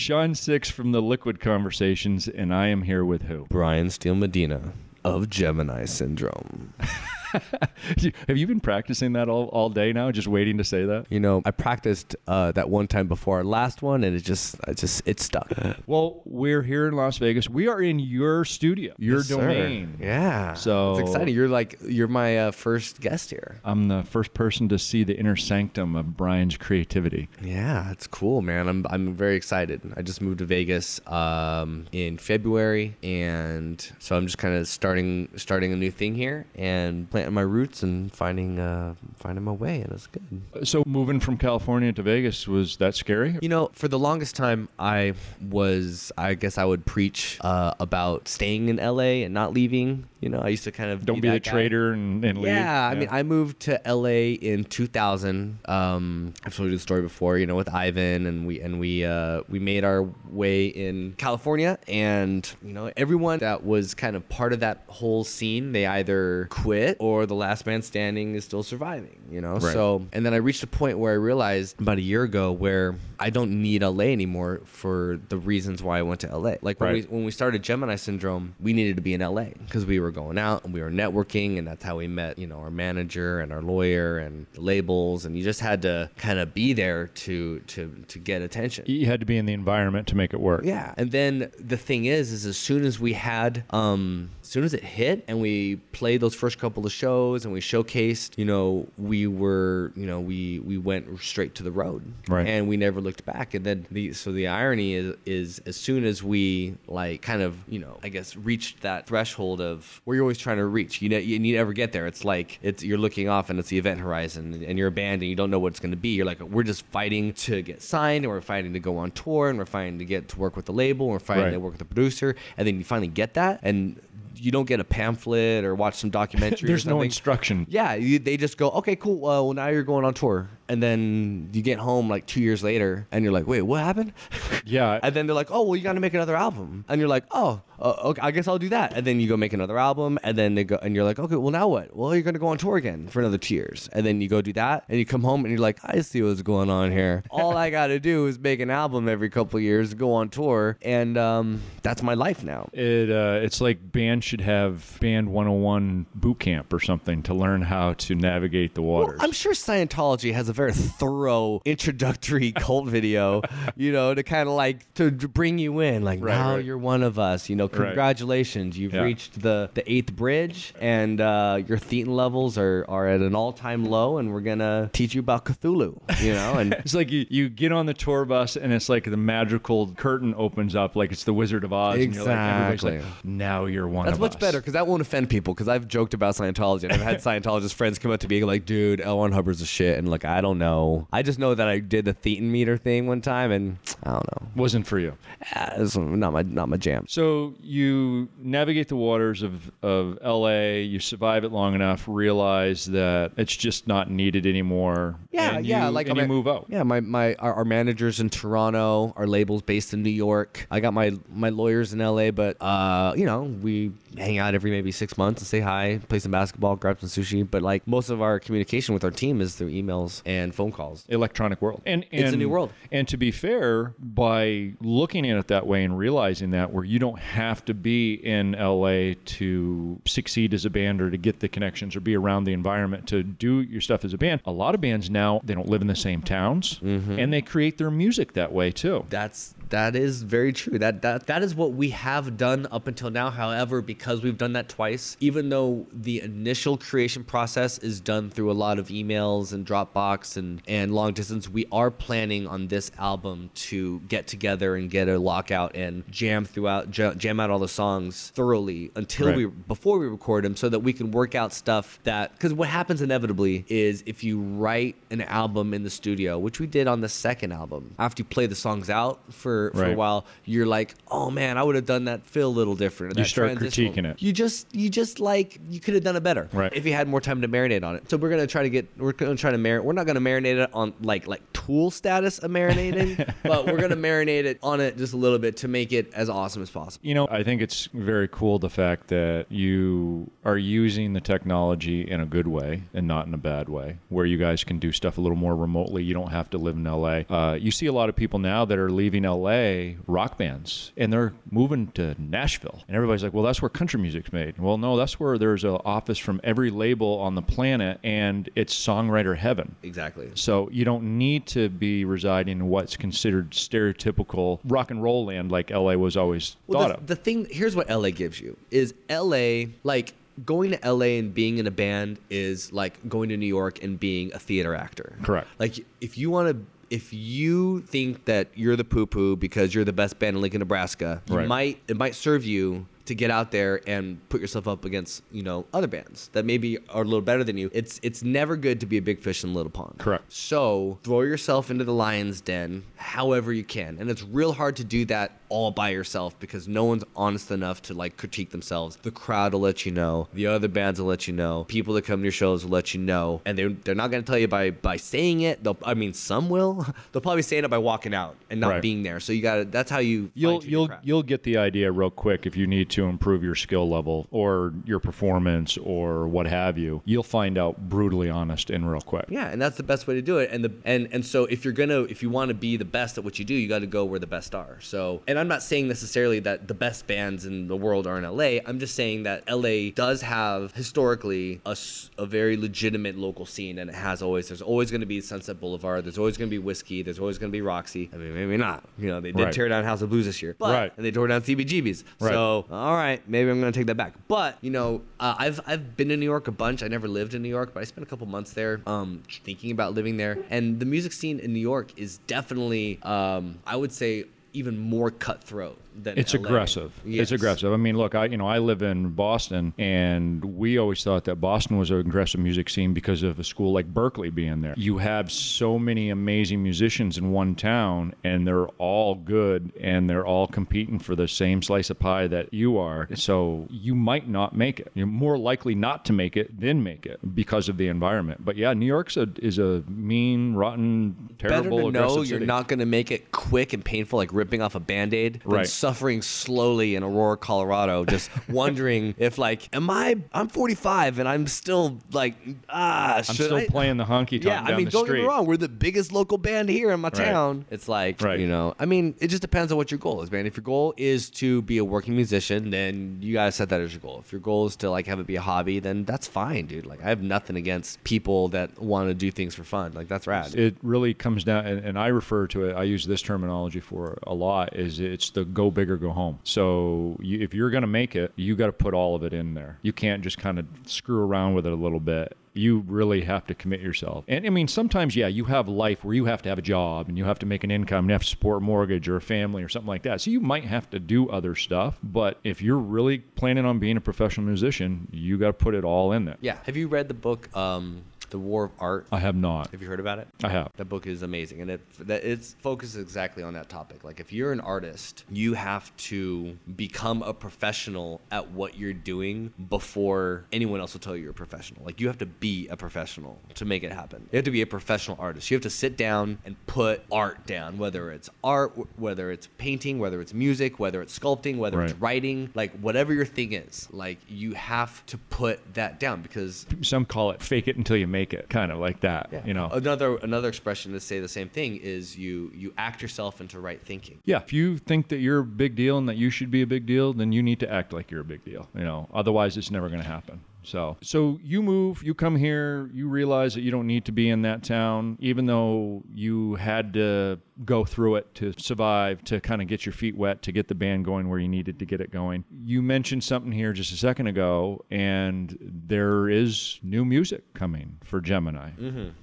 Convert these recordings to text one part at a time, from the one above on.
Shawn SixX from the Liquid Conversations, and I am here with who? Brian Steele Medina of Gemini Syndrome. Have you been practicing that all, all day now, just waiting to say that? You know, I practiced uh, that one time before our last one, and it just, I just, it stuck. Well, we're here in Las Vegas. We are in your studio, your Yes, sir. domain. Yeah. So- it's exciting. You're like, you're my uh, first guest here. I'm the first person to see the inner sanctum of Brian's creativity. Yeah, it's cool, man. I'm, I'm very excited. I just moved to Vegas um, in February, and so I'm just kind of starting, starting a new thing here and planting my roots and finding, uh, finding my way, and it's good. So, moving from California to Vegas was that scary? You know, for the longest time, I was, I guess I would preach uh, about staying in LA and not leaving. You know, I used to kind of Don't be that a guy. traitor and, and leave. Yeah, I mean, I moved to LA in 2000. Um, I've told you the story before, you know, with Ivan, and we and we uh, we made our way in California, and you know, everyone that was kind of part of that whole scene, they either quit or the last man standing is still surviving. You know, Right. so and then I reached a point where I realized about a year ago where I don't need LA anymore for the reasons why I went to LA. Like when Right. we when we started Gemini Syndrome, we needed to be in LA because we were going out and we were networking, and that's how we met, you know, our manager and our lawyer and the labels, and you just had to kind of be there to to to get attention. you had to be in the environment to make it work. Yeah. And then the thing is, is as soon as we had, um, soon as it hit and we played those first couple of shows and we showcased, you know, we were, you know, we we went straight to the road, Right. And we never looked back. And then the so the irony is is as soon as we like kind of, you know, I guess reached that threshold of where you're always trying to reach, you know, you, you never get there. It's like it's you're looking off and it's the event horizon and you're a band and you don't know what it's going to be. You're like, we're just fighting to get signed and we're fighting to go on tour and we're fighting to get to work with the label and we're fighting Right. to work with the producer. And then you finally get that and you don't get a pamphlet or watch some documentary. There's no instruction. Yeah, you, they just go, okay, cool. Uh, well, now you're going on tour, and then you get home like two years later, and you're like, wait, what happened? Yeah. and then they're like, oh, well, you got to make another album, and you're like, oh, uh, okay, I guess I'll do that. And then you go make another album, and then they go, and you're like, okay, well, now what? Well, you're gonna go on tour again for another two years, and then you go do that, and you come home, and you're like, I see what's going on here. All I got to do is make an album every couple of years, go on tour, and um, that's my life now. It uh, it's like bands should have band 101 boot camp or something to learn how to navigate the waters. I'm sure Scientology has a very thorough introductory cult video, you know, to kind of like to bring you in, like Right, now right. you're one of us. You know, congratulations, you've Yeah. reached the the eighth bridge, and uh, your thetan levels are are at an all time low, and we're gonna teach you about Cthulhu. You know, and It's like you, you get on the tour bus and it's like the magical curtain opens up like it's the Wizard of Oz. And you're like, everybody's Exactly. like, now you're one of us. That's much us. better because that won't offend people. Because I've joked about Scientology and I've had Scientologist friends come up to me like, "Dude, L. Ron Hubbard's a shit," and like, I don't know. I just know that I did the thetan meter thing one time, and I don't know. Wasn't for you. Ah, It's not my not my jam. So you navigate the waters of, of LA, you survive it long enough, realize that it's just not needed anymore. Yeah, and yeah, you- like and you move out. Yeah, my my our, our managers in Toronto, our labels based in New York. I got my my lawyers in LA, but uh, you know, we hang out every maybe six months and say hi, play some basketball, grab some sushi. But like most of our communication with our team is through emails and phone calls. electronic world. And, and It's a new world. And to be fair, by looking at it that way and realizing that where you don't have to be in LA to succeed as a band or to get the connections or be around the environment to do your stuff as a band. A lot of bands now they don't live in the same towns Mm-hmm. and they create their music that way too. That's that is very true. That that that is what we have done up until now. However, because we've done that twice, even though the initial creation process is done through a lot of emails and Dropbox and and long distance, we are planning on this album to get together and get a lockout and jam throughout jam out all the songs thoroughly until Right. we before we record them so that we can work out stuff that because what happens inevitably is if you write an album in the studio which we did on the second album after you play the songs out for, for a Right. while you're like oh man i would have done that feel a little different You start critiquing it. you just you just like you could have done it better Right. if you had more time to marinate on it so we're gonna try to get we're gonna try to marinate we're not gonna marinate it on like like tool status of marinating but we're gonna marinate it on it just a little bit to make it as awesome as possible You know, I think it's very cool the fact that you are using the technology in a good way and not in a bad way, where you guys can do stuff a little more remotely. You don't have to live in LA. Uh, you see a lot of people now that are leaving LA LA rock bands and they're moving to Nashville. And everybody's like, well, that's where country music's made. Well, no, that's where there's an office from every label on the planet and it's songwriter heaven. Exactly. So you don't need to be residing in what's considered stereotypical rock and roll land like LA was always Well, thought the, of. the thing here's what LA gives you is LA like going to LA and being in a band is like going to New York and being a theater actor. Correct. Like if you want to if you think that you're the poo poo because you're the best band in Lincoln, Nebraska, Right. might it might serve you to get out there and put yourself up against you know other bands that maybe are a little better than you. It's it's never good to be a big fish in a little pond. Correct. So throw yourself into the lion's den however you can, and it's real hard to do that all by yourself because no one's honest enough to like critique themselves. The crowd will let you know, the other bands will let you know, people that come to your shows will let you know, and they're they're not gonna tell you by by saying it. They'll I mean some will. They'll probably saying it by walking out and not Right. being there. So you got to That's how you You'll you'll you'll get the idea real quick if you need to improve your skill level or your performance or what have you. You'll find out brutally honest and real quick. Yeah, and that's the best way to do it. And the and and so if you're gonna if you want to be the best at what you do, you got to go where the best are. So, and I'm not saying necessarily that the best bands in the world are in LA. I'm just saying that LA does have historically a very legitimate local scene, and it has always. There's always going to be Sunset Boulevard. There's always going to be Whisky. There's always going to be Roxy. I mean, maybe not. You know, they did Right. tear down House of Blues this year, but Right. and they tore down CBGBs. Right. So, all right, maybe I'm going to take that back. But you know, uh, I've I've been to New York a bunch. I never lived in New York, but I spent a couple months there, um, thinking about living there. And the music scene in New York is definitely, um, I would say, even more cutthroat than It's LA. aggressive. Yes. It's aggressive. I mean, look, I you know I live in Boston, and we always thought that Boston was an aggressive music scene because of a school like Berklee being there. You have so many amazing musicians in one town, and they're all good, and they're all competing for the same slice of pie that you are. So you might not make it. You're more likely not to make it than make it because of the environment. But yeah, New York's a is a mean, rotten, terrible, Better to aggressive know you're city. not going to make it quick and painful, like ripping off a band aid, Right. Suffering slowly in Aurora, Colorado, just wondering if, like, am I, I'm 45 and I'm still, like, ah, I'm still I? playing the honky tonk Yeah, down I mean, don't street. get me wrong. We're the biggest local band here in my town. It's like, Right. you know, I mean, it just depends on what your goal is, man. If your goal is to be a working musician, then you gotta set that as your goal. If your goal is to like have it be a hobby, then that's fine, dude. Like, I have nothing against people that want to do things for fun. Like, that's rad. It really comes down, and, and I refer to it. I use this terminology for a lot. Is it's the go big or go home. So you, if you're going to make it, you got to put all of it in there. You can't just kind of screw around with it a little bit. You really have to commit yourself. And I mean, sometimes, yeah, you have life where you have to have a job and you have to make an income and you have to support a mortgage or a family or something like that. So you might have to do other stuff. But if you're really planning on being a professional musician, you got to put it all in there. yeah. Have you read the book, um, The War of Art? I have not. Have you heard about it? I have. That book is amazing, and it that it's focuses exactly on that topic. Like, if you're an artist, you have to become a professional at what you're doing before anyone else will tell you you're a professional. Like, you have to be a professional to make it happen. You have to be a professional artist. You have to sit down and put art down, whether it's art, whether it's painting, whether it's music, whether it's sculpting, whether it's writing, like whatever your thing is. Like, you have to put that down because Some call it fake it until you make it, kind of like that. Yeah. You know. another another expression to say the same thing is you you act yourself into right thinking. Yeah, if you think that you're a big deal and that you should be a big deal, then you need to act like you're a big deal. You know, otherwise it's never going to happen. So, so you move, you come here, you realize that you don't need to be in that town, even though you had to go through it to survive, to kind of get your feet wet, to get the band going where you needed to get it going. You mentioned something here just a second ago, and there is new music coming for Gemini.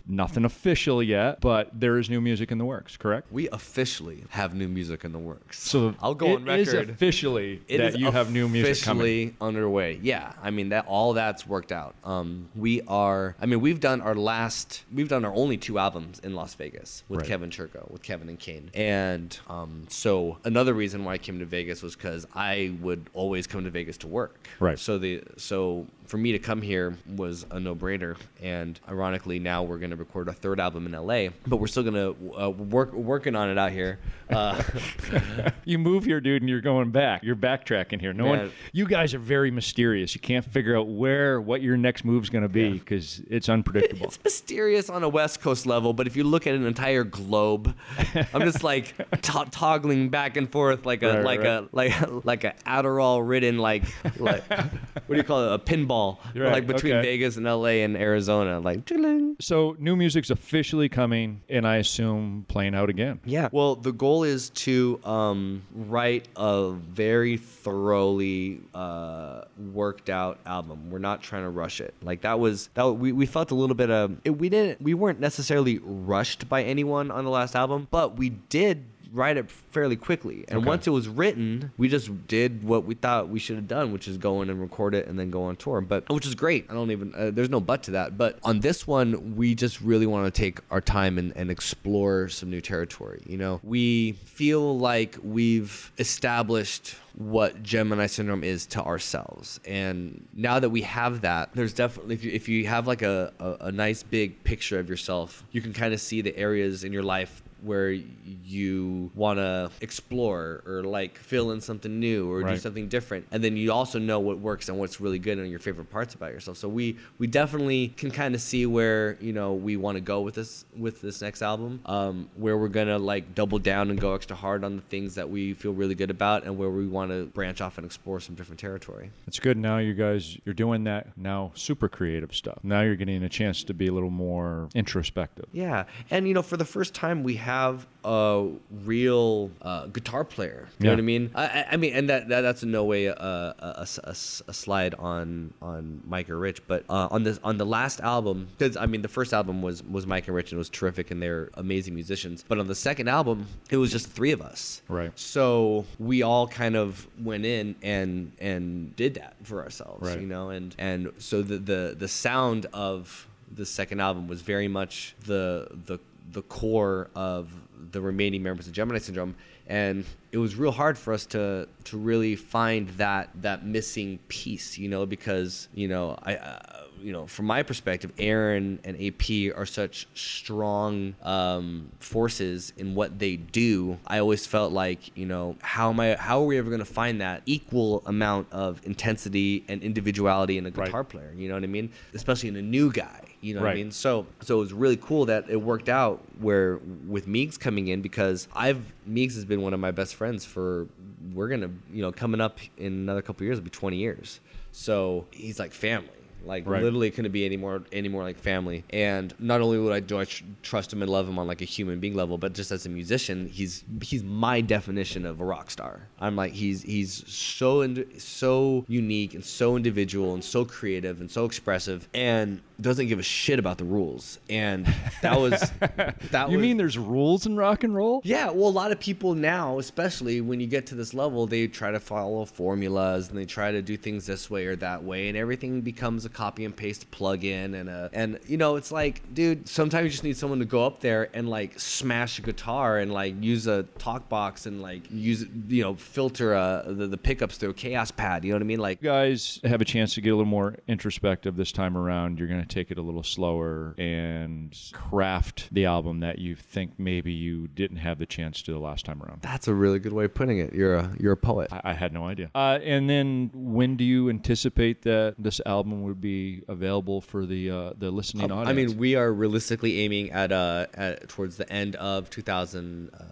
Nothing official yet, but there is new music in the works, correct? We officially have new music in the works. So I'll go on it is record. officially It that is you have new music coming. officially underway. Yeah, I mean that all that's worked out. Um, we are. I mean, we've done our last. We've done our only two albums in Las Vegas with Right. Kevin Churko, with Kevin and Kane. And um, so another reason why I came to Vegas was because I would always come to Vegas to work. Right. So the so for me to come here was a no-brainer. And ironically, now we're going to record our third album in LA, but we're still going to uh, work working on it out here. Uh, You move here, dude, and you're going back. You're backtracking here. No Man. one. You guys are very mysterious. You can't figure out where what your next move's going to be because it's unpredictable. It's mysterious on a West Coast level, but if you look at an entire globe, I'm just like to- toggling back and forth like a Right, like right. a like like a Adderall ridden like like what do you call it a pinball Right, like between okay. Vegas and LA and Arizona like chilling. So new music's officially coming, and I assume playing out again. Yeah. Well, the goal is to um, write a very thoroughly uh, worked out album. We're not trying to rush it. Like that was that we, we felt a little bit of it, we didn't we weren't necessarily rushed by anyone on the last album, but we did write it fairly quickly. And Okay. once it was written, we just did what we thought we should have done, which is go in and record it and then go on tour. But which is great. I don't even uh, there's no but to that. But on this one, we just really want to take our time and, and explore some new territory. You know, we feel like we've established what Gemini syndrome is to ourselves. And now that we have that, there's definitely if you if you have like a, a, a nice big picture of yourself, you can kind of see the areas in your life where you want to explore or like fill in something new or do something different and then you also know what works and what's really good and your favorite parts about yourself. So we we definitely can kind of see where you know we want to go with this with this next album um where we're gonna like double down and go extra hard on the things that we feel really good about and where we want to branch off and explore some different territory. It's good. Now you guys you're doing that now super creative stuff. Now you're getting a chance to be a little more introspective. Yeah, and you know, for the first time, we have a real uh, guitar player. You know what I mean? I, I- mean, and that, that that's in no way a a slide on on Mike or Rich, but uh, on this on the last album, because I mean, the first album was was Mike and Rich and it was terrific, and they're amazing musicians. But on the second album, it was just the three of us. Right. So we all kind of went in and and did that for ourselves, Right. you know, and and so the the the sound of the second album was very much the the the core of the remaining members of Gemini Syndrome, and it was real hard for us to to really find that that missing piece, you know, because you know I. Uh, you know, from my perspective, Aaron and AP are such strong um, forces in what they do. I always felt like, you know, how am I? How are we ever going to find that equal amount of intensity and individuality in a Right. guitar player? You know what I mean? Especially in a new guy. You know what I mean? So, so it was really cool that it worked out where with Meegs coming in because I've Meegs has been one of my best friends for we're gonna you know coming up in another couple years it'll be 20 years. So he's like family. Like Right. literally couldn't be any more any more like family. And not only would I do I tr- trust him and love him on like a human being level, but just as a musician, he's he's my definition of a rock star. I'm like he's he's so ind- so unique and so individual and so creative and so expressive and doesn't give a shit about the rules. And that was that you was, mean there's rules in rock and roll? yeah, well, a lot of people now, especially when you get to this level, they try to follow formulas and they try to do things this way or that way, and everything becomes a copy and paste plug-in and a and you know it's like, dude, sometimes you just need someone to go up there and like smash a guitar and like use a talk box and like use you know filter uh, the the pickups through a Kaoss Pad. You know what I mean? Like You guys have a chance to get a little more introspective this time around. You're going to take it a little slower and craft the album that you think maybe you didn't have the chance to the last time around. that's a really good way of putting it. You're a you're a poet. I, I had no idea. Uh, and then when do you anticipate that this album would be available for the uh, the listening Um, audience? I mean, we are realistically aiming at uh at towards the end of 2000 uh,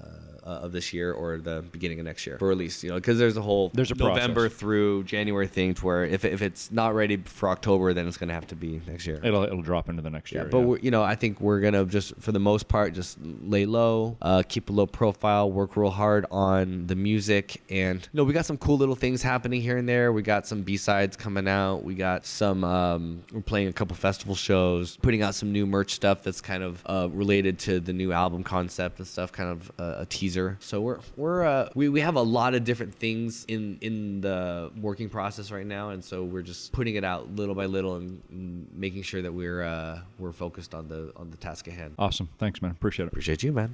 uh, of this year or the beginning of next year for release. You know, because there's a whole There's a November process. through January thing to where if if it's not ready for October, then it's gonna have to be next year. it'll it'll drop into the next year. yeah, but We're, you know, I think we're gonna just, for the most part, just lay low, uh, keep a low profile, work real hard on the music, and you know, we got some cool little things happening here and there. We got some B sides coming out. We got some. Um, we're playing a couple festival shows, putting out some new merch stuff that's kind of uh, related to the new album concept and stuff. Kind of uh, a teaser. So we're we're uh, we we have a lot of different things in in the working process right now, and so we're just putting it out little by little and, and making sure that we're uh, we're focused on the on the task at hand. awesome. Thanks, man. Appreciate it. Appreciate you, man.